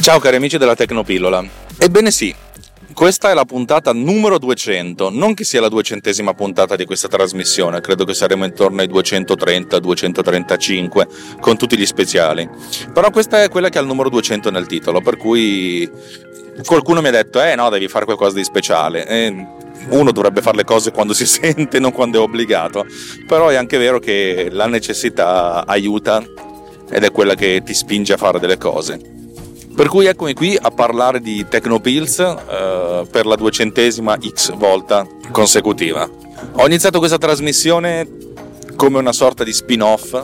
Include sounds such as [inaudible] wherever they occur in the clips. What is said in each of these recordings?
Ciao cari amici della Tecnopillola. Ebbene sì, questa è la puntata numero 200, non che sia la duecentesima puntata di questa trasmissione, credo che saremo intorno ai 230-235 con tutti gli speciali. Però questa è quella che ha il numero 200 nel titolo, per cui qualcuno mi ha detto "Eh no, devi fare qualcosa di speciale". E uno dovrebbe fare le cose quando si [laughs] sente, non quando è obbligato. Però è anche vero che la necessità aiuta ed è quella che ti spinge a fare delle cose. Per cui eccomi qui a parlare di Tecnopills eh, per la duecentesima X volta consecutiva. Ho iniziato questa trasmissione come una sorta di spin-off,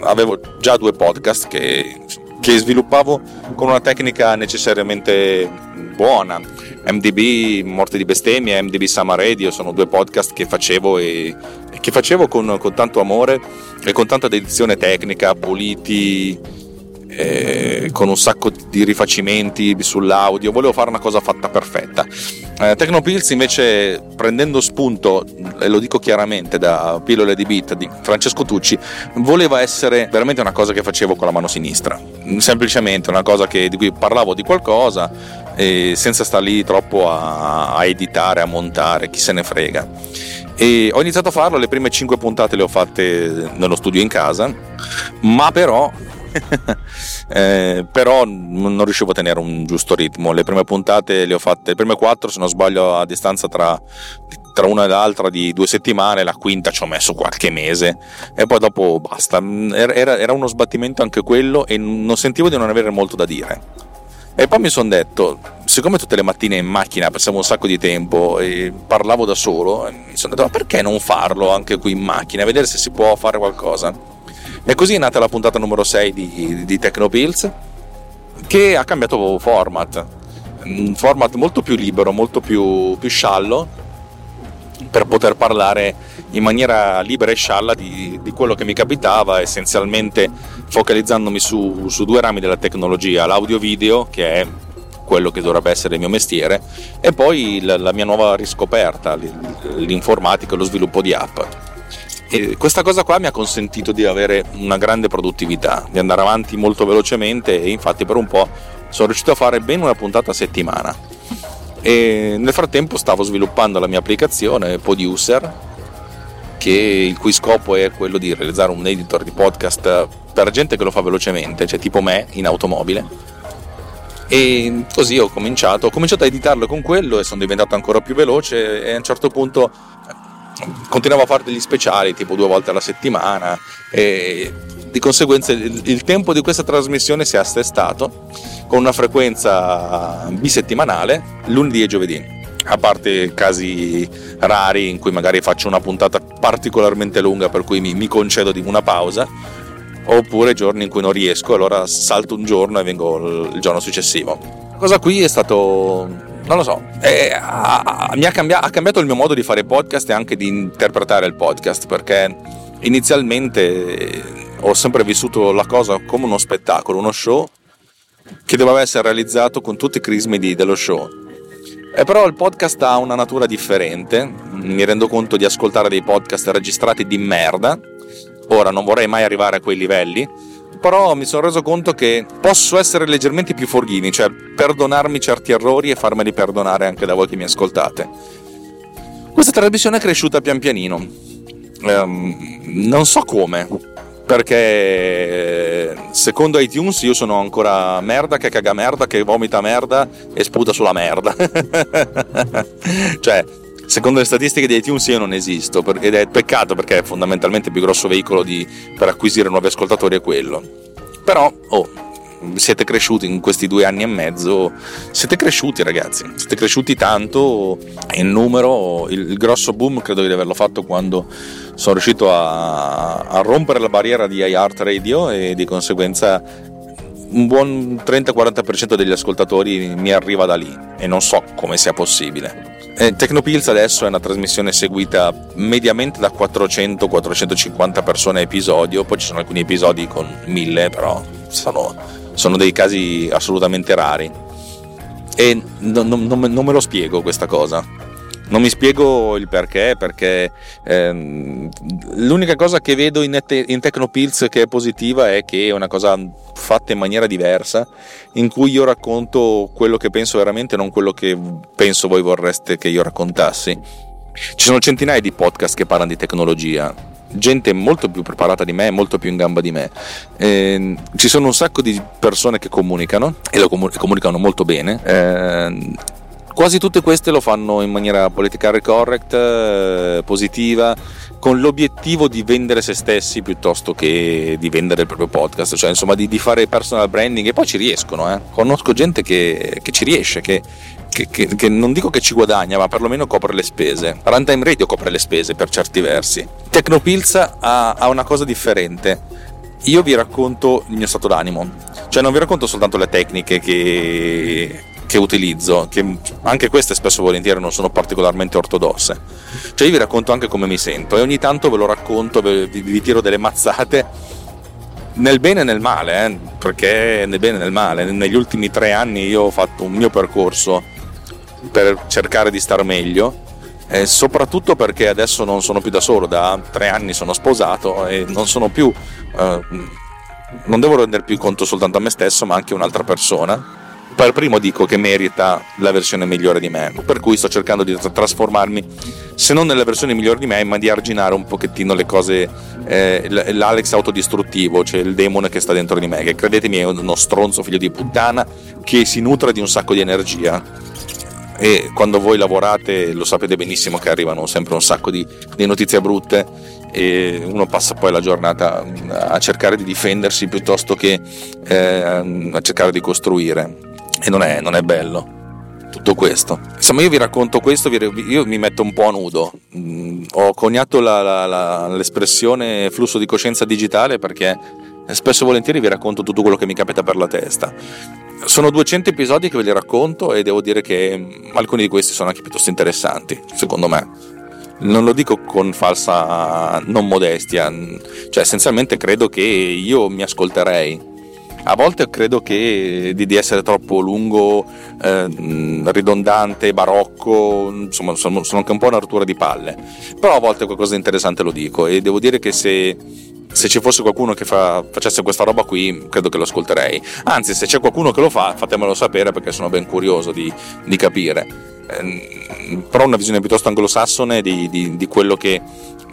avevo già due podcast che, che sviluppavo con una tecnica necessariamente buona. MDB Morte di Bestemmia e MDB Sama Radio sono due podcast che facevo, e, che facevo con, con tanto amore e con tanta dedizione tecnica, puliti, eh, con un sacco di rifacimenti sull'audio, volevo fare una cosa fatta perfetta. Eh, Tecnopills invece prendendo spunto, e lo dico chiaramente, da Pillole di Beat di Francesco Tucci, voleva essere veramente una cosa che facevo con la mano sinistra, semplicemente una cosa che, di cui parlavo di qualcosa e senza stare lì troppo a, a editare, a montare, chi se ne frega. E ho iniziato a farlo, le prime 5 puntate le ho fatte nello studio in casa, ma però [laughs] eh, però non riuscivo a tenere un giusto ritmo. Le prime puntate le ho fatte, le prime quattro, se non sbaglio, a distanza tra, tra una e l'altra di due settimane, la quinta ci ho messo qualche mese e poi dopo basta. Era, era uno sbattimento anche quello e non sentivo di non avere molto da dire. E poi mi sono detto, siccome tutte le mattine in macchina passavo un sacco di tempo e parlavo da solo, mi sono detto, ma perché non farlo anche qui in macchina, vedere se si può fare qualcosa? E così è nata la puntata numero 6 di, di Tecnopills, che ha cambiato format, un format molto più libero, molto più, più sciallo, per poter parlare in maniera libera e scialla di, di quello che mi capitava, essenzialmente focalizzandomi su, su due rami della tecnologia, l'audio-video, che è quello che dovrebbe essere il mio mestiere, e poi la, la mia nuova riscoperta, l'informatica e lo sviluppo di app. E questa cosa qua mi ha consentito di avere una grande produttività, di andare avanti molto velocemente e infatti per un po' sono riuscito a fare ben una puntata a settimana. E nel frattempo stavo sviluppando la mia applicazione Producer, che, il cui scopo è quello di realizzare un editor di podcast per gente che lo fa velocemente, cioè tipo me in automobile. E così ho cominciato, ho cominciato a editarlo con quello e sono diventato ancora più veloce e a un certo punto continuavo a fare degli speciali tipo due volte alla settimana e di conseguenza il, tempo di questa trasmissione si è assestato con una frequenza bisettimanale lunedì e giovedì a parte casi rari in cui magari faccio una puntata particolarmente lunga per cui mi, mi concedo una pausa oppure giorni in cui non riesco allora salto un giorno e vengo il, giorno successivo. Cosa qui è stato non lo so, eh, ha, ha, cambiato, ha cambiato il mio modo di fare podcast e anche di interpretare il podcast perché inizialmente ho sempre vissuto la cosa come uno spettacolo, uno show che doveva essere realizzato con tutti i crismi di, dello show. E però il podcast ha una natura differente, mi rendo conto di ascoltare dei podcast registrati di merda, ora non vorrei mai arrivare a quei livelli, però mi sono reso conto che posso essere leggermente più forghini, cioè perdonarmi certi errori e farmeli perdonare anche da voi che mi ascoltate. Questa trasmissione è cresciuta pian pianino, um, non so come, perché secondo iTunes io sono ancora merda che caga merda, che vomita merda e sputa sulla merda. [laughs] cioè, secondo le statistiche di iTunes io non esisto ed è peccato perché fondamentalmente il più grosso veicolo di, per acquisire nuovi ascoltatori è quello. Però, oh, siete cresciuti in questi due anni e mezzo, siete cresciuti ragazzi, siete cresciuti tanto in numero, il, il grosso boom credo di averlo fatto quando sono riuscito a, a rompere la barriera di iHeart Radio e di conseguenza un buon 30-40% degli ascoltatori mi arriva da lì e non so come sia possibile. Eh, Tecnopills adesso è una trasmissione seguita mediamente da 400-450 persone a episodio, poi ci sono alcuni episodi con 1000, però sono, sono dei casi assolutamente rari. E non, non, non me lo spiego questa cosa non mi spiego il perché, perché ehm, l'unica cosa che vedo in, te- in Tecnopills che è positiva è che è una cosa fatta in maniera diversa, in cui io racconto quello che penso veramente, non quello che penso voi vorreste che io raccontassi. Ci sono centinaia di podcast che parlano di tecnologia, gente molto più preparata di me, molto più in gamba di me. Eh, ci sono un sacco di persone che comunicano e lo comunicano molto bene. Eh, Quasi tutte queste lo fanno in maniera politically correct, eh, positiva, con l'obiettivo di vendere se stessi piuttosto che di vendere il proprio podcast, cioè insomma di, di fare personal branding e poi ci riescono. Eh. Conosco gente che, che ci riesce, che, che, che, non dico che ci guadagna, ma perlomeno copre le spese. Runtime Radio copre le spese per certi versi. Tecnopills ha, ha una cosa differente. Io vi racconto il mio stato d'animo, cioè non vi racconto soltanto le tecniche che, che utilizzo, che anche queste spesso e volentieri non sono particolarmente ortodosse. Cioè io vi racconto anche come mi sento e ogni tanto ve lo racconto, vi, vi tiro delle mazzate nel bene e nel male, eh? perché nel bene e nel male. Negli ultimi tre anni io ho fatto un mio percorso per cercare di star meglio e soprattutto perché adesso non sono più da solo, da tre anni sono sposato e non sono più... Eh, non devo rendere più conto soltanto a me stesso, ma anche a un'altra persona per primo dico che merita la versione migliore di me, per cui sto cercando di trasformarmi, se non nella versione migliore di me, ma di arginare un pochettino le cose, eh, l'Alex autodistruttivo, cioè il demone che sta dentro di me, che credetemi è uno stronzo figlio di puttana che si nutre di un sacco di energia. E quando voi lavorate lo sapete benissimo che arrivano sempre un sacco di, di notizie brutte e uno passa poi la giornata a cercare di difendersi piuttosto che eh, a cercare di costruire e non è, non è bello tutto questo. Insomma, io vi racconto questo, io mi metto un po' a nudo. Mm, ho coniato la, la, la, l'espressione flusso di coscienza digitale perché spesso e volentieri vi racconto tutto quello che mi capita per la testa. Sono 200 episodi che ve li racconto e devo dire che alcuni di questi sono anche piuttosto interessanti, secondo me. Non lo dico con falsa non modestia, cioè essenzialmente credo che io mi ascolterei a volte credo che di, di essere troppo lungo, eh, ridondante, barocco, insomma sono, sono, anche un po' una rottura di palle, però a volte qualcosa di interessante lo dico e devo dire che se, se ci fosse qualcuno che fa, facesse questa roba qui, credo che lo ascolterei. Anzi, se c'è qualcuno che lo fa, fatemelo sapere perché sono ben curioso di, di capire. Eh, però una visione piuttosto anglosassone di, di, di quello che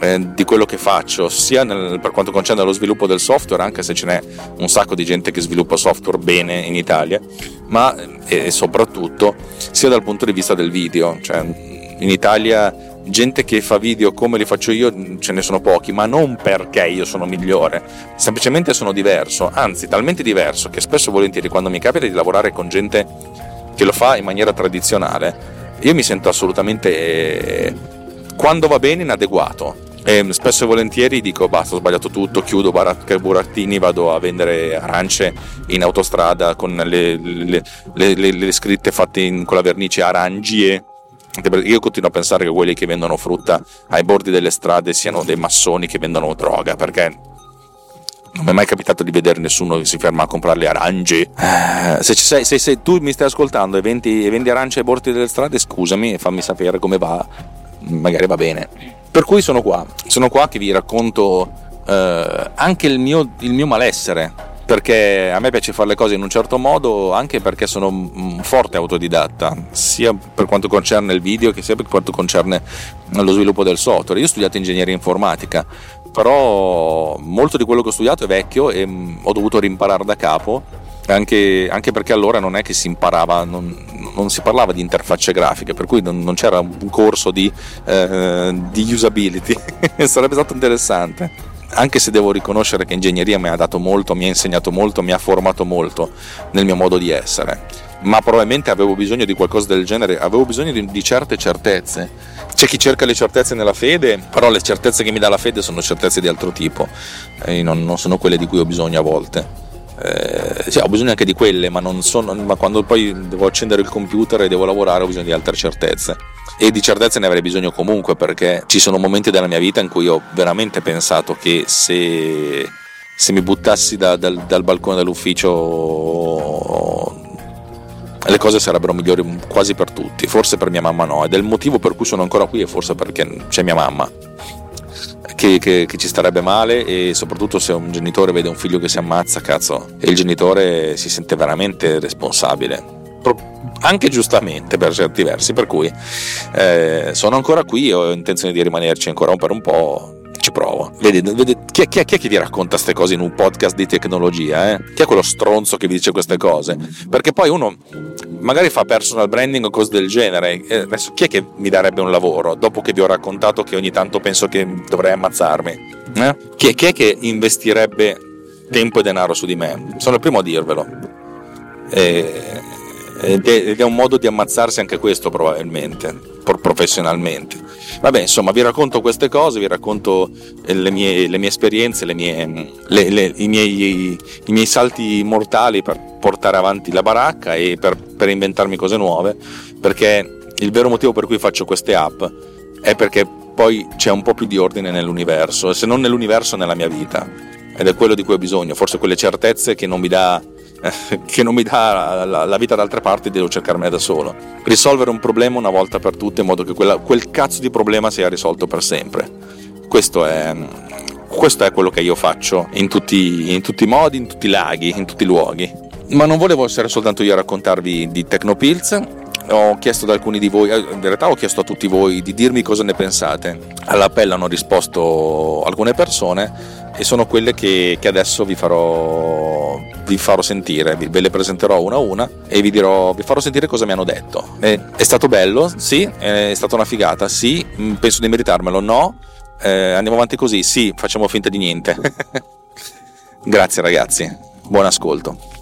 eh, di quello che faccio, sia nel, per quanto concerne lo sviluppo del software, anche se ce n'è un sacco di gente che sviluppa software bene in Italia, ma eh, soprattutto sia dal punto di vista del video. Cioè, in Italia gente che fa video come li faccio io ce ne sono pochi, ma non perché io sono migliore, semplicemente sono diverso, anzi talmente diverso che spesso e volentieri quando mi capita di lavorare con gente che lo fa in maniera tradizionale, io mi sento assolutamente, eh, quando va bene, inadeguato e spesso e volentieri dico basta, ho sbagliato tutto, chiudo baracca e burattini, vado a vendere arance in autostrada con le, le, le, le scritte fatte in, con la vernice arangie. Io continuo a pensare che quelli che vendono frutta ai bordi delle strade siano dei massoni che vendono droga, perché non mi è mai capitato di vedere nessuno che si ferma a comprare le arance. Eh, se, sei, se, se, tu mi stai ascoltando e vendi, e vendi arance ai bordi delle strade, scusami e fammi sapere come va, magari va bene. Per cui sono qua, sono qua che vi racconto eh, anche il mio, il mio malessere, perché a me piace fare le cose in un certo modo anche perché sono un forte autodidatta, sia per quanto concerne il video che sia per quanto concerne lo sviluppo del software. Io ho studiato ingegneria informatica, però molto di quello che ho studiato è vecchio e mm, ho dovuto rimparare da capo anche, anche, perché allora non è che si imparava, non, non si parlava di interfacce grafiche, per cui non, non c'era un corso di, eh, di usability, [laughs] sarebbe stato interessante. anche se devo riconoscere che ingegneria mi ha dato molto, mi ha insegnato molto, mi ha formato molto nel mio modo di essere, ma probabilmente avevo bisogno di qualcosa del genere, avevo bisogno di, di certe certezze. C'è chi cerca le certezze nella fede, però le certezze che mi dà la fede sono certezze di altro tipo, non, non sono quelle di cui ho bisogno a volte. Eh, sì, ho bisogno anche di quelle, ma, sono, ma, quando poi devo accendere il computer e devo lavorare ho bisogno di altre certezze. E di certezze ne avrei bisogno comunque perché ci sono momenti della mia vita in cui ho veramente pensato che se, se mi buttassi da, dal, dal balcone dell'ufficio le cose sarebbero migliori quasi per tutti, forse per mia mamma no, ed è il motivo per cui sono ancora qui e forse perché c'è mia mamma che, che, che, ci starebbe male e soprattutto se un genitore vede un figlio che si ammazza, cazzo, e il genitore si sente veramente responsabile. Anche giustamente per certi versi, per cui eh, sono ancora qui ho intenzione di rimanerci ancora per un po' ci provo. Vedi, vedi chi, è, chi, è, chi, è, che ti racconta queste cose in un podcast di tecnologia? Eh? Chi è quello stronzo che vi dice queste cose? Perché poi uno magari fa personal branding o cose del genere. Eh, adesso chi è che mi darebbe un lavoro dopo che vi ho raccontato che ogni tanto penso che dovrei ammazzarmi? Eh? Chi, è, chi è che investirebbe tempo e denaro su di me? Sono il primo a dirvelo. E, ed è un modo di ammazzarsi anche questo probabilmente, professionalmente. Vabbè, insomma, vi racconto queste cose, vi racconto le mie, le mie esperienze, le mie, le, i, miei, i, miei, salti mortali per portare avanti la baracca e per, per inventarmi cose nuove, perché il vero motivo per cui faccio queste app è perché poi c'è un po' più di ordine nell'universo, se non nell'universo nella mia vita. Ed è quello di cui ho bisogno, forse quelle certezze che non mi dà che non mi dà la, la, vita da altre parti, devo cercarmela da solo. Risolvere un problema una volta per tutte in modo che quella, quel cazzo di problema sia risolto per sempre. Questo è, questo è quello che io faccio in tutti, in tutti i modi, in tutti i laghi, in tutti i luoghi. Ma non volevo essere soltanto io a raccontarvi di Tecnopills, ho chiesto ad alcuni di voi, in realtà ho chiesto a tutti voi di dirmi cosa ne pensate. All'appello hanno risposto alcune persone e sono quelle che, che adesso vi farò, vi farò sentire, ve le presenterò una a una e vi, dirò, vi farò sentire cosa mi hanno detto. È, è stato bello? Sì. È stata una figata? Sì. Mm, penso di meritarmelo? No. Eh, andiamo avanti così? Sì, facciamo finta di niente. [laughs] Grazie ragazzi, buon ascolto.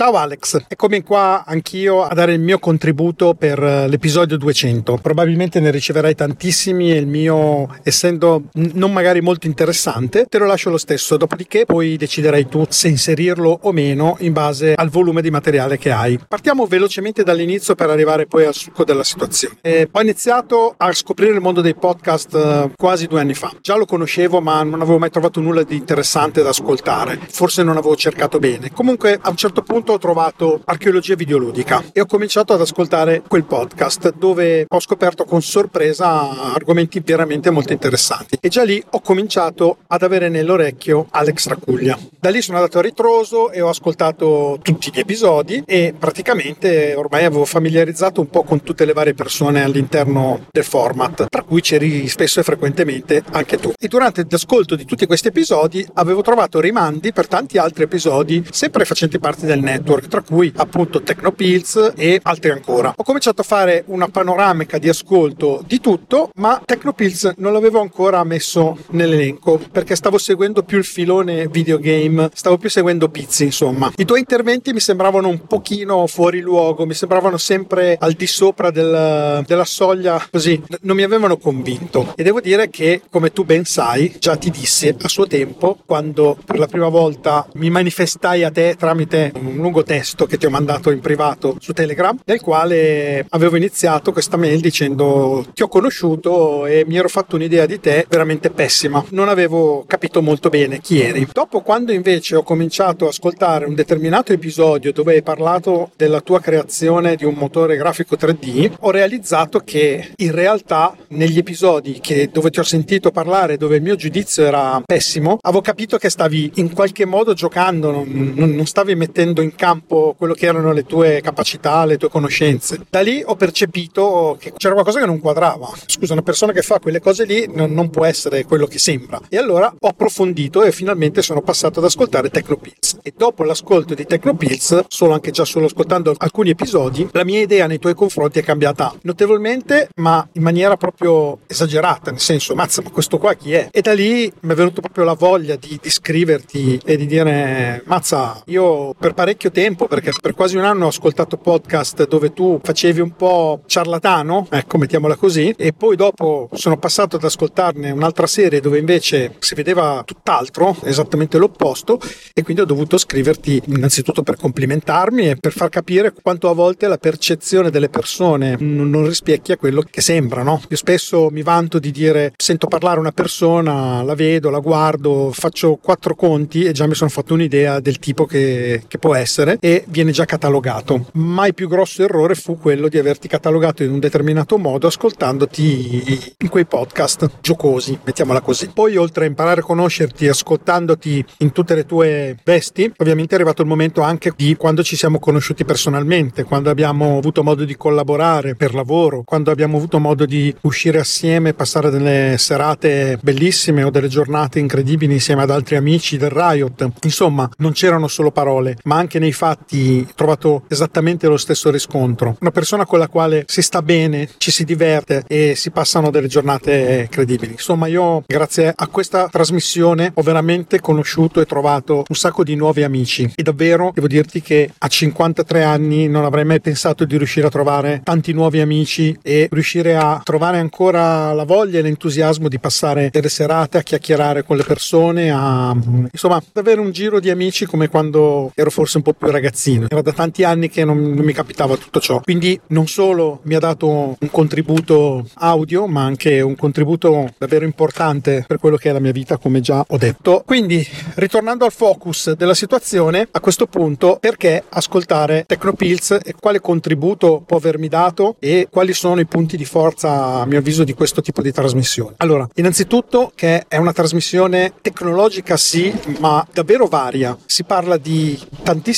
Ciao Alex, eccomi qua anch'io a dare il mio contributo per eh, l'episodio 200. Probabilmente ne riceverai tantissimi e il mio, essendo non magari molto interessante, te lo lascio lo stesso. Dopodiché poi deciderai tu se inserirlo o meno in base al volume di materiale che hai. Partiamo velocemente dall'inizio per arrivare poi al succo della situazione. Eh, ho iniziato a scoprire il mondo dei podcast eh, quasi due anni fa. Già lo conoscevo, ma non avevo mai trovato nulla di interessante da ascoltare. Forse non avevo cercato bene. Comunque, a un certo punto ho trovato archeologia videoludica e ho cominciato ad ascoltare quel podcast dove ho scoperto con sorpresa argomenti veramente molto interessanti e già lì ho cominciato ad avere nell'orecchio Alex Racuglia. Da lì sono andato a ritroso e ho ascoltato tutti gli episodi e praticamente ormai avevo familiarizzato un po' con tutte le varie persone all'interno del format, tra cui c'eri spesso e frequentemente anche tu. E durante l'ascolto di tutti questi episodi avevo trovato rimandi per tanti altri episodi sempre facenti parte del network network, tra cui appunto Tecnopills e altri ancora. Ho cominciato a fare una panoramica di ascolto di tutto, ma Tecnopills non l'avevo ancora messo nell'elenco perché stavo seguendo più il filone videogame, stavo più seguendo Pizzi, insomma. I tuoi interventi mi sembravano un pochino fuori luogo, mi sembravano sempre al di sopra del, della soglia, così non mi avevano convinto. E devo dire che, come tu ben sai, già ti dissi a suo tempo, quando per la prima volta mi manifestai a te tramite un lungo lungo testo che ti ho mandato in privato su Telegram, nel quale avevo iniziato questa mail dicendo ti ho conosciuto e mi ero fatto un'idea di te veramente pessima. Non avevo capito molto bene chi eri. Dopo, quando invece ho cominciato ad ascoltare un determinato episodio dove hai parlato della tua creazione di un motore grafico 3D, ho realizzato che in realtà negli episodi che, dove ti ho sentito parlare, dove il mio giudizio era pessimo, avevo capito che stavi in qualche modo giocando, non, non stavi mettendo in in campo quello che erano le tue capacità, le tue conoscenze. Da lì ho percepito che c'era qualcosa che non quadrava. Scusa, una persona che fa quelle cose lì non, non può essere quello che sembra. E allora ho approfondito e finalmente sono passato ad ascoltare Tecnopills. E dopo l'ascolto di Tecnopills, solo anche già solo ascoltando alcuni episodi, la mia idea nei tuoi confronti è cambiata notevolmente, ma in maniera proprio esagerata, nel senso, mazza, ma questo qua chi è? E da lì mi è venuto proprio la voglia di, di scriverti e di dire, mazza, io per parecchio tempo, perché per quasi un anno ho ascoltato podcast dove tu facevi un po' ciarlatano, ecco, mettiamola così, e poi dopo sono passato ad ascoltarne un'altra serie dove invece si vedeva tutt'altro, esattamente l'opposto, e quindi ho dovuto scriverti innanzitutto per complimentarmi e per far capire quanto a volte la percezione delle persone non rispecchia quello che sembra, no? Io spesso mi vanto di dire sento parlare una persona, la vedo, la guardo, faccio quattro conti e già mi sono fatto un'idea del tipo che, che può essere e viene già catalogato. Ma il più grosso errore fu quello di averti catalogato in un determinato modo ascoltandoti in quei podcast giocosi, mettiamola così. Poi oltre a imparare a conoscerti ascoltandoti in tutte le tue vesti, ovviamente è arrivato il momento anche di quando ci siamo conosciuti personalmente, quando abbiamo avuto modo di collaborare per lavoro, quando abbiamo avuto modo di uscire assieme, passare delle serate bellissime o delle giornate incredibili insieme ad altri amici del Riot. Insomma, non c'erano solo parole, ma anche nei fatti ho trovato esattamente lo stesso riscontro. Una persona con la quale si sta bene, ci si diverte e si passano delle giornate credibili. Insomma, io grazie a questa trasmissione ho veramente conosciuto e trovato un sacco di nuovi amici e davvero devo dirti che a 53 anni non avrei mai pensato di riuscire a trovare tanti nuovi amici e riuscire a trovare ancora la voglia e l'entusiasmo di passare delle serate a chiacchierare con le persone, a insomma avere un giro di amici come quando ero forse un po' più ragazzino. Era da tanti anni che non, non mi capitava tutto ciò. Quindi non solo mi ha dato un contributo audio, ma anche un contributo davvero importante per quello che è la mia vita, come già ho detto. Quindi, ritornando al focus della situazione, a questo punto, perché ascoltare Tecnopills e quale contributo può avermi dato e quali sono i punti di forza, a mio avviso, di questo tipo di trasmissione? Allora, innanzitutto che è una trasmissione tecnologica, sì, ma davvero varia. Si parla di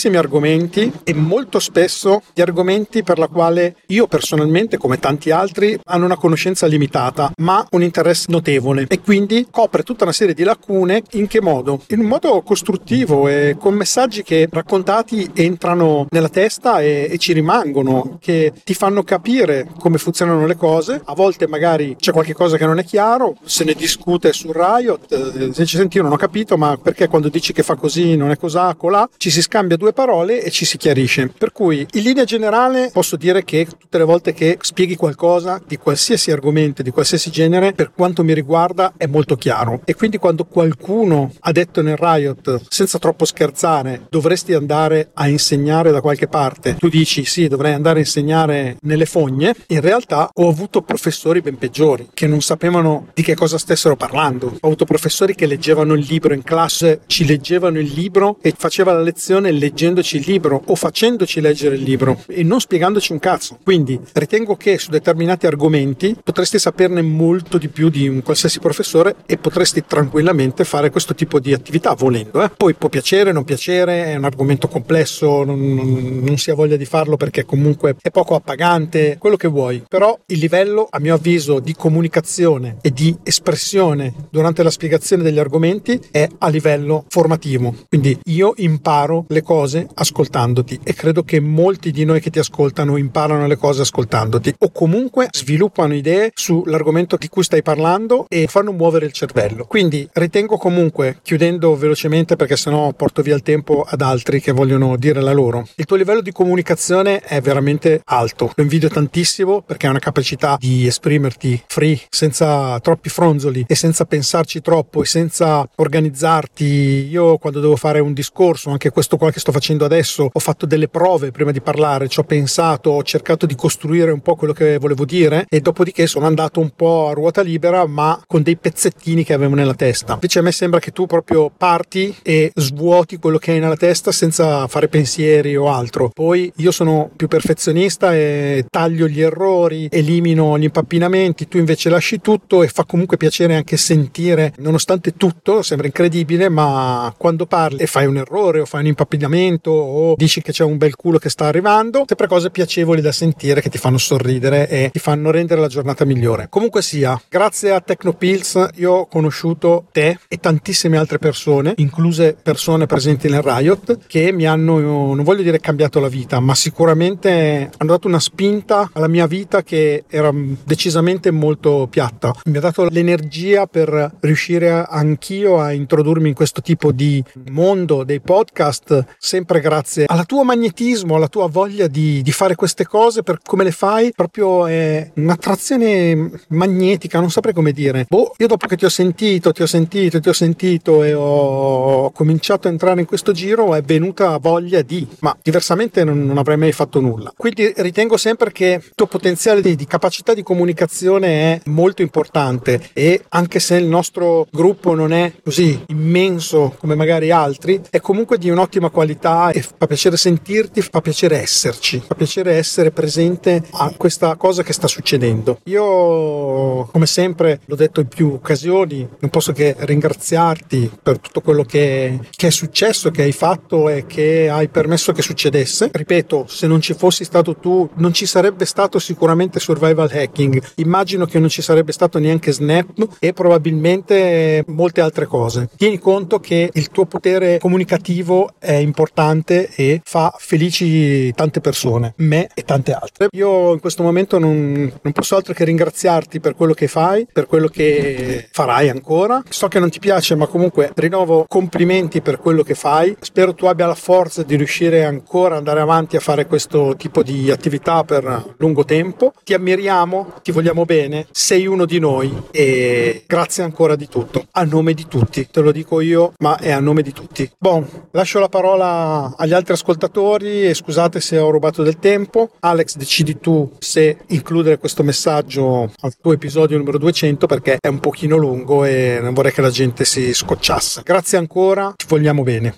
tantissimi argomenti e molto spesso di argomenti per la quale io personalmente, come tanti altri, hanno una conoscenza limitata, ma un interesse notevole e quindi copre tutta una serie di lacune. In che modo? In un modo costruttivo e con messaggi che raccontati entrano nella testa e, e ci rimangono, che ti fanno capire come funzionano le cose. A volte magari c'è qualche cosa che non è chiaro, se ne discute su Riot, eh, se ci senti io non ho capito, ma perché quando dici che fa così non è cos'ha, colà, ci si scambia due parole e ci si chiarisce. Per cui in linea generale posso dire che tutte le volte che spieghi qualcosa di qualsiasi argomento, di qualsiasi genere, per quanto mi riguarda è molto chiaro. E quindi quando qualcuno ha detto nel Riot, senza troppo scherzare, dovresti andare a insegnare da qualche parte, tu dici sì, dovrei andare a insegnare nelle fogne, in realtà ho avuto professori ben peggiori che non sapevano di che cosa stessero parlando. Ho avuto professori che leggevano il libro in classe, ci leggevano il libro e faceva la lezione leggendoci il libro o facendoci leggere il libro e non spiegandoci un cazzo. Quindi ritengo che su determinati argomenti potresti saperne molto di più di un qualsiasi professore e potresti tranquillamente fare questo tipo di attività volendo. Eh? Poi può piacere, non piacere, è un argomento complesso, non, non, non si ha voglia di farlo perché comunque è poco appagante, quello che vuoi. Però il livello, a mio avviso, di comunicazione e di espressione durante la spiegazione degli argomenti è a livello formativo. Quindi io imparo le cose ascoltandoti e credo che molti di noi che ti ascoltano imparano le cose ascoltandoti o comunque sviluppano idee sull'argomento di cui stai parlando e fanno muovere il cervello. Quindi ritengo comunque, chiudendo velocemente perché sennò porto via il tempo ad altri che vogliono dire la loro, il tuo livello di comunicazione è veramente alto. Lo invidio tantissimo perché hai una capacità di esprimerti free, senza troppi fronzoli e senza pensarci troppo e senza organizzarti. Io quando devo fare un discorso, anche questo qua che sto facendo adesso, ho fatto delle prove prima di parlare, ci ho pensato, ho cercato di costruire un po' quello che volevo dire e dopodiché sono andato un po' a ruota libera ma con dei pezzettini che avevo nella testa. Invece a me sembra che tu proprio parti e svuoti quello che hai nella testa senza fare pensieri o altro. Poi io sono più perfezionista e taglio gli errori, elimino gli impappinamenti, tu invece lasci tutto e fa comunque piacere anche sentire, nonostante tutto, sembra incredibile, ma quando parli e fai un errore o fai un impappinamento appuntamento o dici che c'è un bel culo che sta arrivando, sempre cose piacevoli da sentire che ti fanno sorridere e ti fanno rendere la giornata migliore. Comunque sia, grazie a Tecnopills io ho conosciuto te e tantissime altre persone, incluse persone presenti nel Riot, che mi hanno, non voglio dire cambiato la vita, ma sicuramente hanno dato una spinta alla mia vita che era decisamente molto piatta. Mi ha dato l'energia per riuscire anch'io a introdurmi in questo tipo di mondo dei podcast, sempre grazie al tuo magnetismo, alla tua voglia di, di fare queste cose per come le fai, proprio è un'attrazione magnetica, non saprei come dire. Boh, io dopo che ti ho sentito, ti ho sentito, ti ho sentito e ho cominciato a entrare in questo giro, è venuta voglia di, ma diversamente non, non avrei mai fatto nulla. Quindi ritengo sempre che il tuo potenziale di, di capacità di comunicazione è molto importante e anche se il nostro gruppo non è così immenso come magari altri, è comunque di un'ottima qualità e fa piacere sentirti, fa piacere esserci, fa piacere essere presente a questa cosa che sta succedendo. Io, come sempre, l'ho detto in più occasioni, non posso che ringraziarti per tutto quello che, che è successo, che hai fatto e che hai permesso che succedesse. Ripeto, se non ci fossi stato tu, non ci sarebbe stato sicuramente survival hacking. Immagino che non ci sarebbe stato neanche Snap e probabilmente molte altre cose. Tieni conto che il tuo potere comunicativo è importante e fa felici tante persone, me e tante altre. Io in questo momento non, non posso altro che ringraziarti per quello che fai, per quello che farai ancora. So che non ti piace, ma comunque rinnovo complimenti per quello che fai. Spero tu abbia la forza di riuscire ancora ad andare avanti a fare questo tipo di attività per lungo tempo. Ti ammiriamo, ti vogliamo bene, sei uno di noi e grazie ancora di tutto. A nome di tutti, te lo dico io, ma è a nome di tutti. Bon, lascio la parola agli altri ascoltatori e scusate se ho rubato del tempo. Alex, decidi tu se includere questo messaggio al tuo episodio numero 200 perché è un pochino lungo e non vorrei che la gente si scocciasse. Grazie ancora, ti vogliamo bene.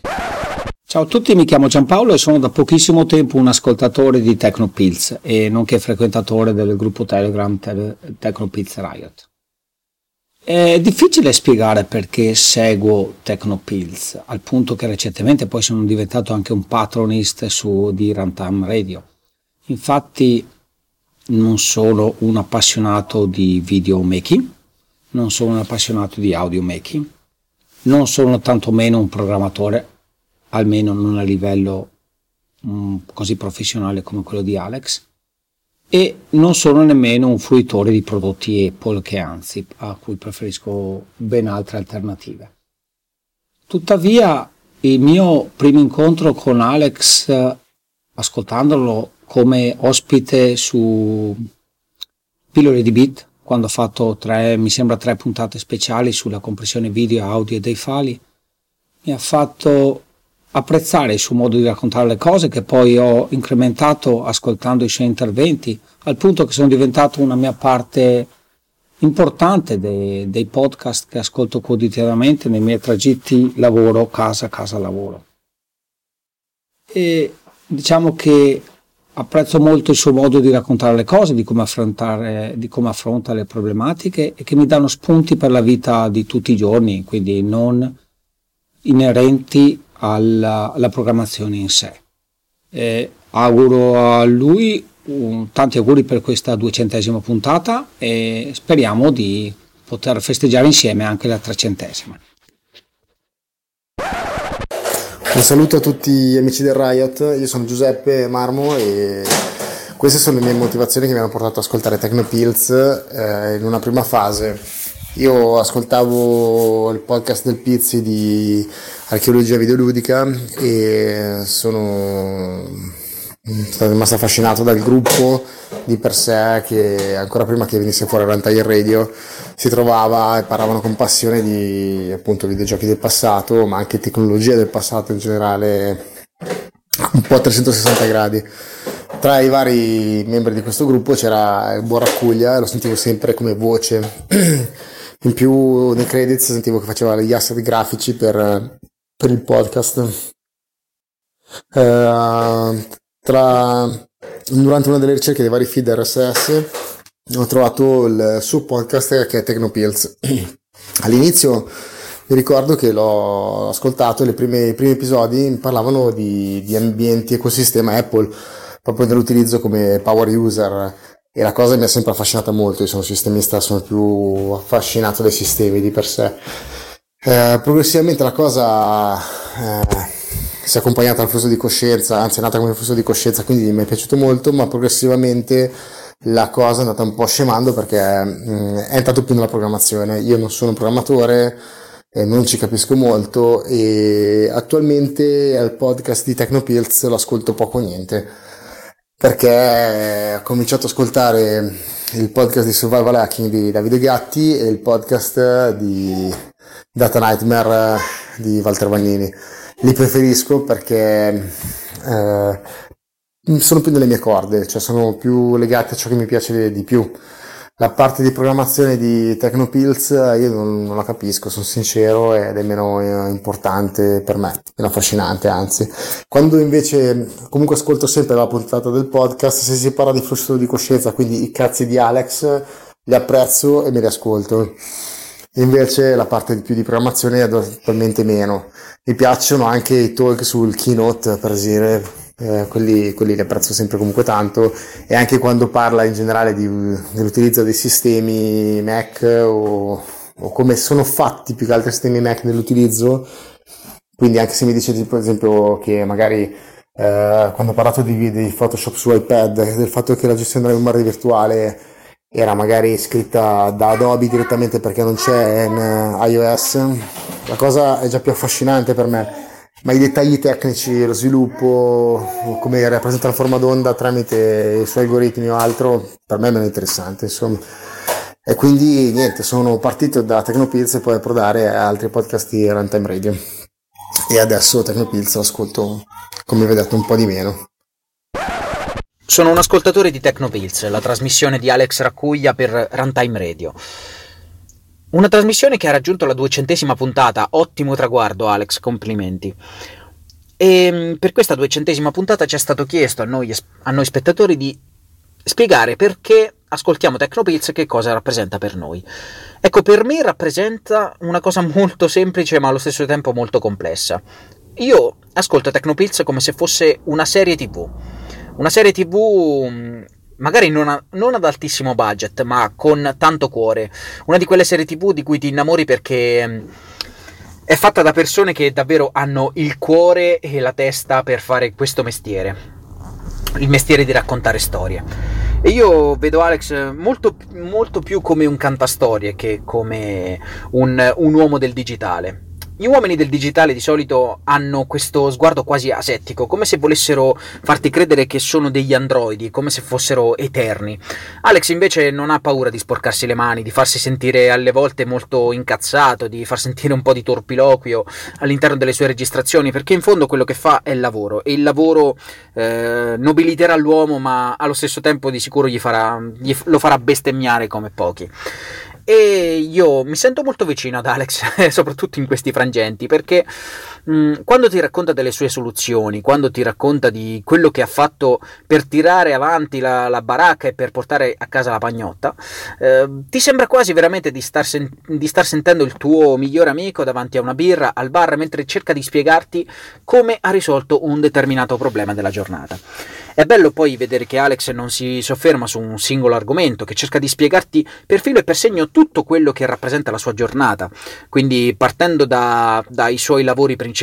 Ciao a tutti, mi chiamo Giampaolo e sono da pochissimo tempo un ascoltatore di Tecnopills e nonché frequentatore del gruppo Telegram Tecnopills Riot. È difficile spiegare perché seguo Tecnopills, al punto che recentemente poi sono diventato anche un patronist su di Runtime Radio. Infatti non sono un appassionato di videomaking, non sono un appassionato di audio making, non sono tantomeno un programmatore, almeno non a livello mm, così professionale come quello di Alex, e non sono nemmeno un fruitore di prodotti Apple che anzi a cui preferisco ben altre alternative. Tuttavia il mio primo incontro con Alex ascoltandolo come ospite su Pillole di Beat quando ho fatto tre, mi sembra tre puntate speciali sulla compressione video, audio e dei file, mi ha fatto apprezzare il suo modo di raccontare le cose che poi ho incrementato ascoltando i suoi interventi al punto che sono diventato una mia parte importante dei, dei podcast che ascolto quotidianamente nei miei tragitti lavoro casa casa lavoro. E diciamo che apprezzo molto il suo modo di raccontare le cose, di come, di come affronta le problematiche e che mi danno spunti per la vita di tutti i giorni, quindi non inerenti alla, alla programmazione in sé. E auguro a lui un, tanti auguri per questa duecentesima puntata e speriamo di poter festeggiare insieme anche la trecentesima. Un saluto a tutti gli amici del Riot, io sono Giuseppe Marmo e queste sono le mie motivazioni che mi hanno portato ad ascoltare Tecnopills eh, in una prima fase. Io ascoltavo il podcast del Pizzi di archeologia videoludica e sono sono rimasto affascinato dal gruppo di per sé che ancora prima che venisse fuori Runtime Radio si trovava e parlavano con passione di appunto videogiochi del passato ma anche tecnologia del passato in generale un po' a 360 gradi. Tra i vari membri di questo gruppo c'era il buon Raccuglia lo sentivo sempre come voce [clears throat] in più nei credits sentivo che faceva gli asset grafici per, per il podcast uh, tra, durante una delle ricerche dei vari feed RSS ho trovato il suo podcast che è Tecnopills. [clears throat] All'inizio Mi ricordo che l'ho ascoltato, prime, i primi episodi parlavano di, di ambienti ecosistema Apple, proprio dell'utilizzo come power user e la cosa mi ha sempre affascinata molto, io sono sistemista, sono più affascinato dai sistemi di per sé. Eh, progressivamente la cosa eh, si è accompagnata al flusso di coscienza, anzi è nata come flusso di coscienza, quindi mi è piaciuto molto, ma progressivamente la cosa è andata un po' scemando perché mh, mm, è entrato più nella programmazione. Io non sono un programmatore, non ci capisco molto e attualmente il podcast di Tecnopills lo ascolto poco o niente perché ho cominciato ad ascoltare il podcast di Survival Hacking di Davide Gatti e il podcast di Data Nightmare di Walter Vagnini li preferisco perché eh, sono più nelle mie corde, cioè sono più legati a ciò che mi piace di più. La parte di programmazione di Tecnopills io non, non la capisco, sono sincero, ed è meno eh, importante per me, meno affascinante anzi. Quando invece comunque ascolto sempre la puntata del podcast, se si parla di flusso di coscienza, quindi i cazzi di Alex, li apprezzo e me li ascolto. Invece la parte di più di programmazione è totalmente meno. Mi piacciono anche i talk sul keynote, per esempio, eh, quelli, quelli li apprezzo sempre comunque tanto e anche quando parla in generale di, dell'utilizzo dei sistemi Mac o, o, come sono fatti più che altri sistemi Mac nell'utilizzo. Quindi anche se mi dice per esempio che magari eh, quando ho parlato di, di Photoshop su iPad, del fatto che la gestione della memoria virtuale era magari scritta da Adobe direttamente perché non c'è in eh, iOS, la cosa è già più affascinante per me, ma i dettagli tecnici, lo sviluppo, come rappresenta la forma d'onda tramite i suoi algoritmi o altro, per me è meno interessante, insomma. E quindi niente, sono partito da Tecnopills e poi approdare a altri podcast di Runtime Radio. E adesso Tecnopills lo ascolto, come vedete, un po' di meno. Sono un ascoltatore di Tecnopills, la trasmissione di Alex Raccuglia per Runtime Radio. Una trasmissione che ha raggiunto la duecentesima puntata, ottimo traguardo Alex, complimenti. E mm, per questa duecentesima puntata ci è stato chiesto a noi, a noi spettatori di spiegare perché ascoltiamo Tecnopills e che cosa rappresenta per noi. Ecco, per me rappresenta una cosa [laughs] molto semplice ma allo stesso tempo molto complessa. Io ascolto Tecnopills come se fosse una serie tv una serie tv mm, magari non, a, non, ad altissimo budget, ma con tanto cuore. Una di quelle serie tv di cui ti innamori perché mm, è fatta da persone che davvero hanno il cuore e la testa per fare questo mestiere. Il mestiere di raccontare storie. E io vedo Alex molto, molto più come un cantastorie che come un, un uomo del digitale. Gli uomini del digitale di solito hanno questo sguardo quasi asettico, come se volessero farti credere che sono degli androidi, come se fossero eterni. Alex invece non ha paura di sporcarsi le mani, di farsi sentire alle volte molto incazzato, di far sentire un po' di torpiloquio all'interno delle sue registrazioni, perché in fondo quello che fa è il lavoro, e il lavoro eh, nobiliterà l'uomo, ma allo stesso tempo di sicuro gli farà, gli, lo farà bestemmiare come pochi. E io mi sento molto vicino ad Alex, [laughs] soprattutto in questi frangenti, perché mm, quando ti racconta delle sue soluzioni, quando ti racconta di quello che ha fatto per tirare avanti la, la baracca e per portare a casa la pagnotta, eh, ti sembra quasi veramente di star, sen- di star sentendo il tuo migliore amico davanti a una birra al bar mentre cerca di spiegarti come ha risolto un determinato problema della giornata. È bello poi vedere che Alex non si sofferma su un singolo argomento, che cerca di spiegarti per filo e per segno tutto quello che rappresenta la sua giornata, quindi partendo da, dai suoi lavori principali,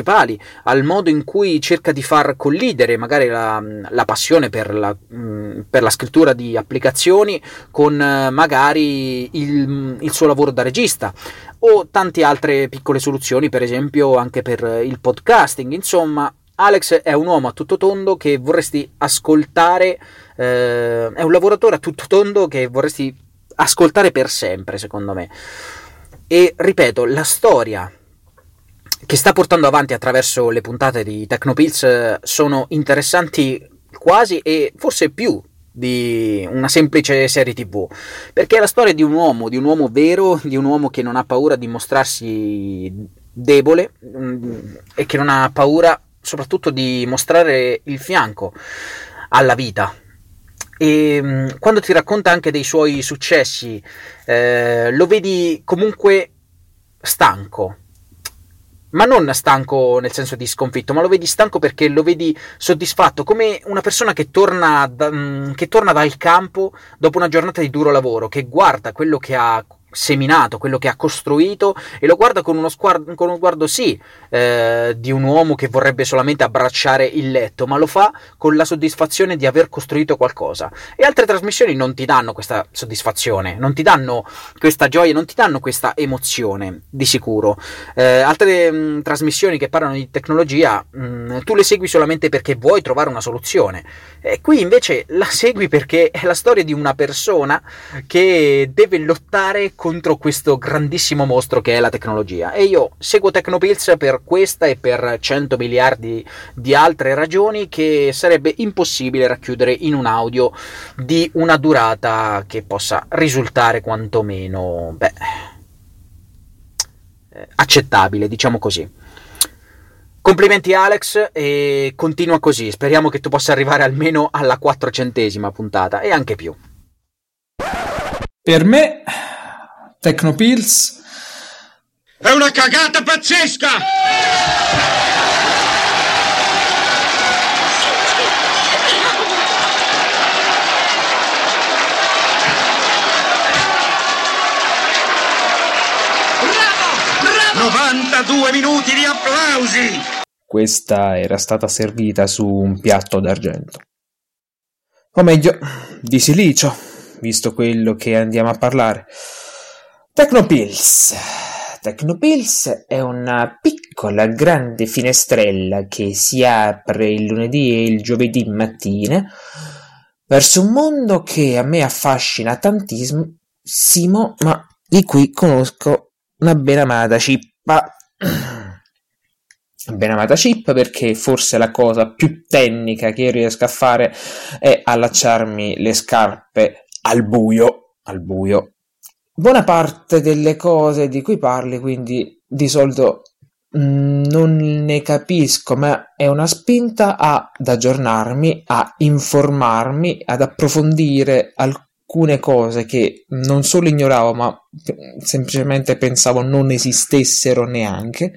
al modo in cui cerca di far collidere magari la, la passione per la, per la, scrittura di applicazioni con magari il, il suo lavoro da regista, o tante altre piccole soluzioni, per esempio anche per il podcasting. Insomma, Alex è un uomo a tutto tondo che vorresti ascoltare, eh, è un lavoratore a tutto tondo che vorresti ascoltare per sempre, secondo me. E ripeto, la storia che sta portando avanti attraverso le puntate di Tecnopills eh, sono interessanti quasi e forse più di una semplice serie tv perché è la storia di un uomo, di un uomo vero, di un uomo che non ha paura di mostrarsi debole mm, e che non ha paura soprattutto di mostrare il fianco alla vita. E mm, quando ti racconta anche dei suoi successi, eh, lo vedi comunque stanco, ma non stanco nel senso di sconfitto, ma lo vedi stanco perché lo vedi soddisfatto, come una persona che torna, da, mm, che torna dal campo dopo una giornata di duro lavoro, che guarda quello che ha seminato, quello che ha costruito e lo guarda con uno, sguardo, con uno sguardo sì eh, di un uomo che vorrebbe solamente abbracciare il letto, ma lo fa con la soddisfazione di aver costruito qualcosa. E altre trasmissioni non ti danno questa soddisfazione, non ti danno questa gioia, non ti danno questa emozione, di sicuro. Eh, altre mh, mm, trasmissioni che parlano di tecnologia, mh, mm, tu le segui solamente perché vuoi trovare una soluzione. E qui invece la segui perché è la storia di una persona che deve lottare contro questo grandissimo mostro che è la tecnologia. E io seguo Tecnopills per questa e per 100 miliardi di altre ragioni che sarebbe impossibile racchiudere in un audio di una durata che possa risultare quantomeno, beh, eh, accettabile, diciamo così. Complimenti Alex e continua così, speriamo che tu possa arrivare almeno alla quattrocentesima puntata e anche più. Per me Tecnopills. È una cagata pazzesca! Bravo! Bravo! 92 minuti di applausi! Questa era stata servita su un piatto d'argento. O meglio, di silicio, visto quello che andiamo a parlare. Tecnopills. Tecnopills è una piccola grande finestrella che si apre il lunedì e il giovedì mattina verso un mondo che a me affascina tantissimo, ma di cui conosco una ben amata cippa. Ben amata chip perché forse la cosa più tecnica che riesco a fare è allacciarmi le scarpe al buio, al buio buona parte delle cose di cui parli, quindi di solito mm, non ne capisco, ma è una spinta ad aggiornarmi, a informarmi, ad approfondire alcune cose che non solo ignoravo, ma semplicemente pensavo non esistessero neanche.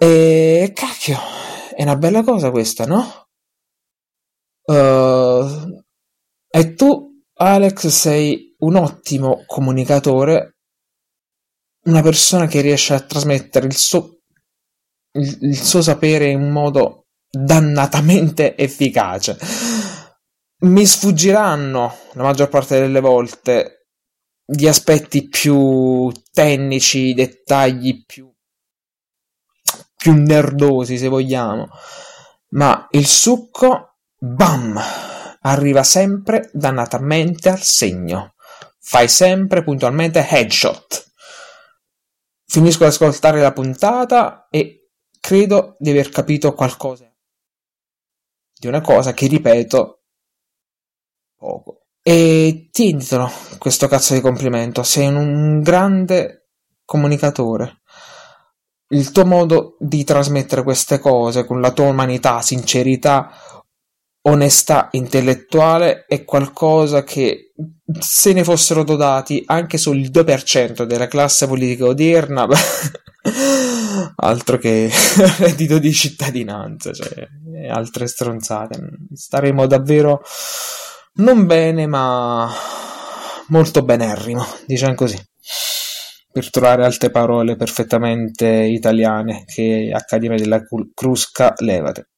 E cacchio, è una bella cosa questa, no? Uh, e tu, Alex, sei un ottimo comunicatore, una persona che riesce a trasmettere il suo, il, il suo sapere in modo dannatamente efficace. Mi sfuggiranno la maggior parte delle volte gli aspetti più tecnici, dettagli più, più nerdosi, se vogliamo, ma il succo, bam, arriva sempre dannatamente al segno fai sempre puntualmente headshot. Finisco di ascoltare la puntata e credo di aver capito qualcosa di una cosa che ripeto poco. E tienitelo questo cazzo di complimento, sei un grande comunicatore. Il tuo modo di trasmettere queste cose con la tua umanità, sincerità, onestà intellettuale è qualcosa che se ne fossero dotati anche solo il 2% della classe politica odierna, [laughs] altro che [laughs] reddito di cittadinanza, cioè altre stronzate. Staremo davvero non bene, ma molto benerrimo, diciamo così. Per trovare altre parole perfettamente italiane che Accademia della Crusca levate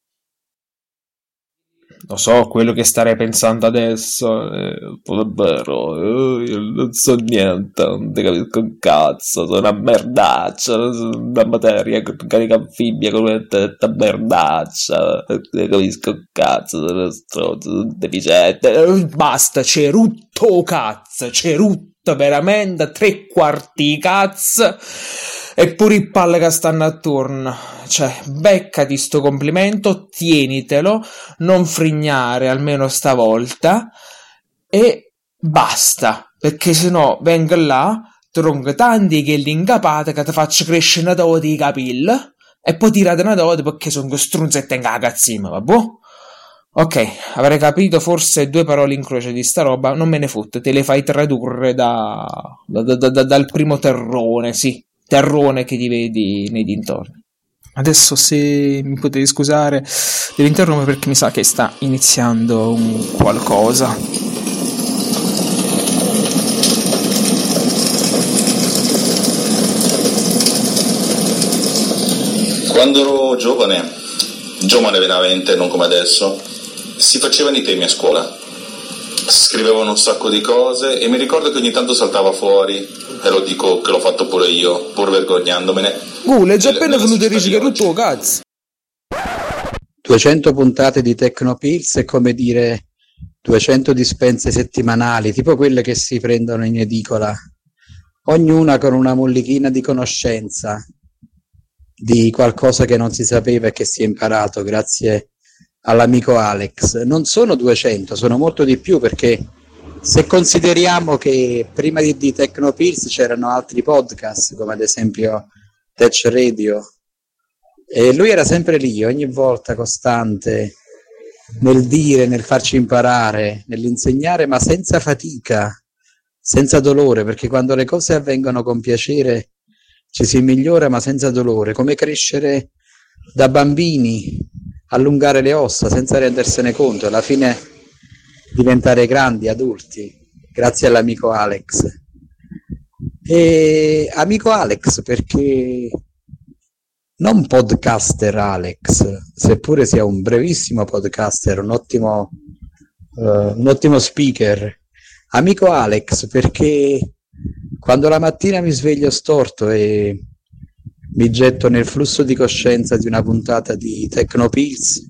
lo so quello che starei pensando adesso è davvero eh, io non so niente non ti capisco un cazzo sono una merdaccia una materia carica anfibia come una merdaccia non ti capisco un cazzo sono stronzo deficiente. Eh, basta c'è rutto cazzo c'è rutto veramente tre quarti cazzo e pure i palle che stanno attorno. Cioè, beccati sto complimento, tienitelo, non frignare almeno stavolta e basta, perché sennò vengo là, tronco tanti che l'incapate che ti faccio crescere una dote di capelli e poi tirate una dote perché sono strunzette in cagazzima, vabbè? Ok, avrei capito forse due parole in croce di sta roba, non me ne fotte, te le fai tradurre da, da, da, dal primo terrone, sì terrone che gli vedi nei dintorni. Adesso se mi potete scusare dell'interno perché mi sa che sta iniziando un qualcosa. Quando ero giovane, giovane veramente, non come adesso, si facevano i temi a scuola. Scrivevano un sacco di cose e mi ricordo che ogni tanto saltava fuori, e lo dico che l'ho fatto pure io, pur vergognandomene. Uh, è già appena venuto riciclare il tuo cazzo. 200 puntate di Tecnopills è come dire 200 dispense settimanali, tipo quelle che si prendono in edicola, ognuna con una mollichina di conoscenza di qualcosa che non si sapeva e che si è imparato grazie all'amico Alex. Non sono 200, sono molto di più perché se consideriamo che prima di, di Tecnopills c'erano altri podcast, come ad esempio Tech Radio, e lui era sempre lì, ogni volta costante nel dire, nel farci imparare, nell'insegnare, ma senza fatica, senza dolore, perché quando le cose avvengono con piacere ci si migliora, ma senza dolore, come crescere da bambini, allungare le ossa senza rendersene conto, alla fine diventare grandi adulti, grazie all'amico Alex. E amico Alex perché non podcaster Alex, seppure sia un brevissimo podcaster, un ottimo, uh, un ottimo speaker. Amico Alex, perché quando la mattina mi sveglio storto e mi getto nel flusso di coscienza di una puntata di Tecnopills,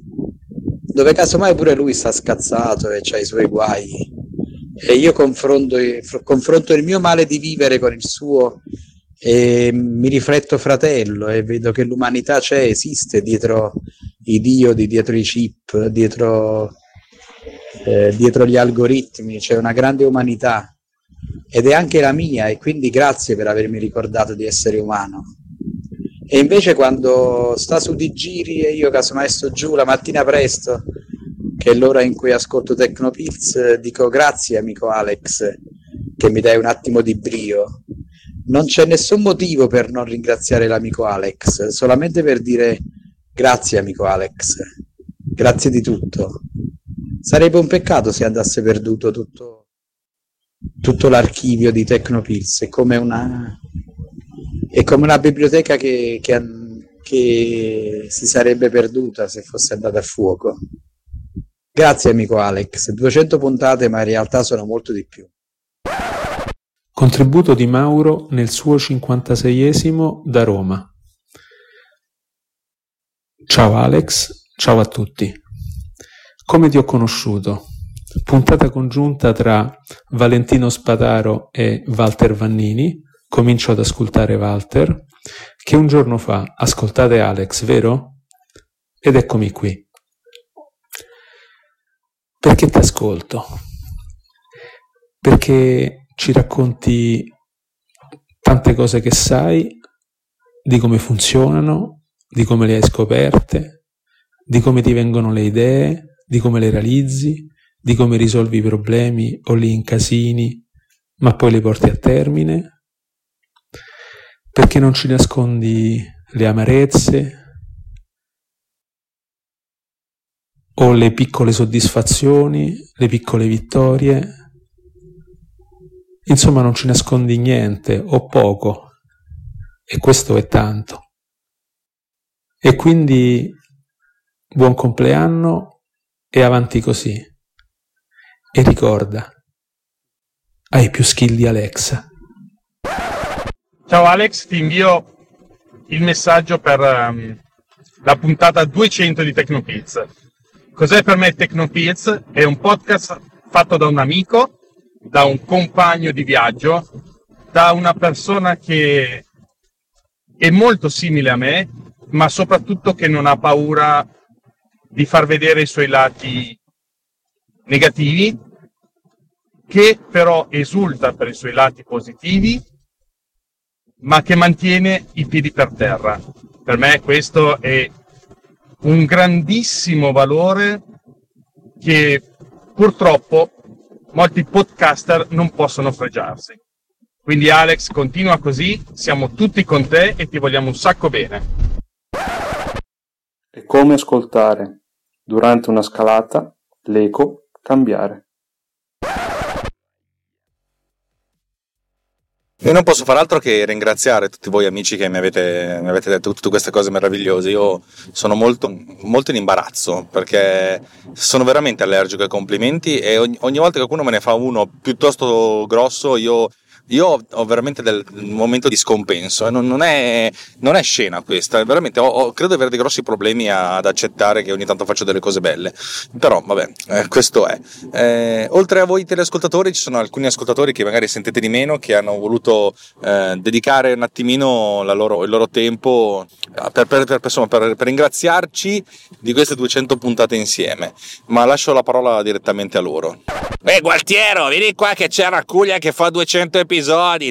dove casomai pure lui sta scazzato e ha i suoi guai, e io confronto, confronto il mio male di vivere con il suo e mi rifletto fratello e vedo che l'umanità c'è, esiste dietro i diodi, dietro i chip, dietro, eh, dietro gli algoritmi, c'è una grande umanità ed è anche la mia e quindi grazie per avermi ricordato di essere umano. E invece quando sta su di giri e io casomai sto giù la mattina presto, che è l'ora in cui ascolto Tecnopills, dico grazie amico Alex che mi dai un attimo di brio non c'è nessun motivo per non ringraziare l'amico Alex, solamente per dire grazie amico Alex, grazie di tutto. Sarebbe un peccato se andasse perduto tutto, tutto l'archivio di Tecnopills, è come una, è come una biblioteca che, che, che si sarebbe perduta se fosse andata a fuoco. Grazie amico Alex, 200 puntate ma in realtà sono molto di più. Contributo di Mauro nel suo cinquantaseiesimo da Roma. Ciao Alex, ciao a tutti. Come ti ho conosciuto? Puntata congiunta tra Valentino Spadaro e Walter Vannini. Comincio ad ascoltare Walter, che un giorno fa ascoltate Alex, vero? Ed eccomi qui. Perché ti ascolto? Perché ci racconti tante cose che sai, di come funzionano, di come le hai scoperte, di come ti vengono le idee, di come le realizzi, di come risolvi i problemi o li incasini, ma poi li porti a termine, perché non ci nascondi le amarezze o le piccole soddisfazioni, le piccole vittorie, Insomma non ci nascondi niente o poco e questo è tanto. E quindi buon compleanno e avanti così. E ricorda, hai più skill di Alexa. Ciao Alex, ti invio il messaggio per um, la puntata 200 di Tecnopills. Cos'è per me Tecnopills? È un podcast fatto da un amico da un compagno di viaggio, da una persona che è molto simile a me, ma soprattutto che non ha paura di far vedere i suoi lati negativi, che però esulta per i suoi lati positivi, ma che mantiene i piedi per terra. Per me questo è un grandissimo valore che purtroppo molti podcaster non possono fregiarsi. Quindi Alex, continua così, siamo tutti con te e ti vogliamo un sacco bene. È come ascoltare, durante una scalata, l'eco cambiare. Io non posso far altro che ringraziare tutti voi amici che mi avete, mi avete detto tutte queste cose meravigliose. Io sono molto, molto in imbarazzo perché sono veramente allergico ai complimenti e ogni, ogni volta che qualcuno me ne fa uno piuttosto grosso io io ho veramente del, momento di scompenso e non, non, è, non è, scena questa, veramente ho, ho, credo di avere dei grossi problemi ad accettare che ogni tanto faccio delle cose belle, però vabbè, eh, questo è. Eh, oltre a voi teleascoltatori ci sono alcuni ascoltatori che magari sentite di meno che hanno voluto eh, dedicare un attimino loro, il loro tempo eh, per, per, per, insomma, per, ringraziarci di queste 200 puntate insieme, ma lascio la parola direttamente a loro. Ehi Gualtiero, vieni qua che c'è Racuglia che fa 200 episodi,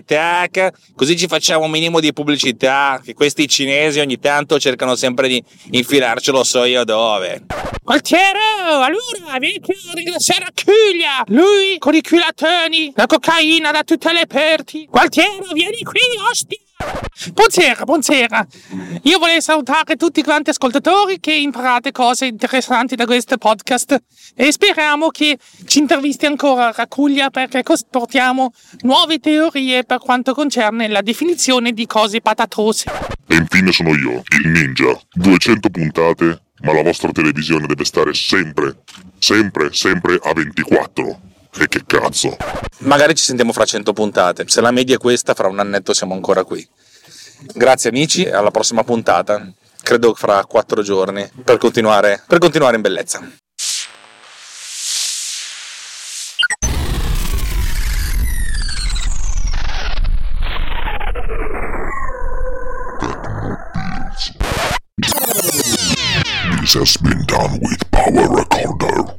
tac, così ci facciamo un minimo di pubblicità, che questi cinesi ogni tanto cercano sempre di infilarcelo so io dove. Gualtiero, allora vieni a ringraziare Racuglia, lui con i culatoni, la cocaina da tutte le parti. Gualtiero, vieni qui, ostia! Buonasera, buonasera. Io volevo salutare tutti quanti ascoltatori che imparate cose interessanti da questo podcast e speriamo che ci intervisti ancora Racuglia perché portiamo nuove teorie per quanto concerne la definizione di cose patatose. E infine sono io, il ninja. 200 puntate, ma la vostra televisione deve stare sempre, sempre, sempre a 24. E che cazzo? Magari ci sentiamo fra 100 puntate. Se la media è questa, fra un annetto siamo ancora qui. Grazie amici, e alla prossima puntata. Credo fra 4 giorni per continuare, per continuare in bellezza. This has been done with Power Recorder.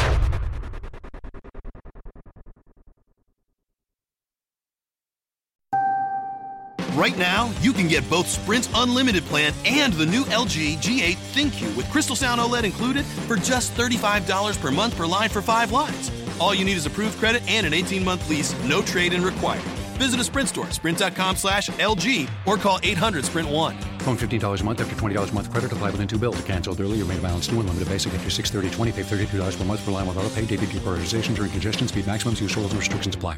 Right now, you can get both Sprint's unlimited plan and the new LG G8 ThinQ with Crystal Sound OLED included for just $35 per month per line for five lines. All you need is approved credit and an 18-month lease, no trade-in required. Visit a Sprint store, sprint.com slash LG, or call 800-SPRINT-1. Phone $15 a month after $20 a month credit. Apply within two bills. Canceled early made balance due. Unlimited basic after 630 20 Pay $32 per month per line with auto pay. DVP prioritization during congestion. Speed maximums. Use rules and restrictions apply.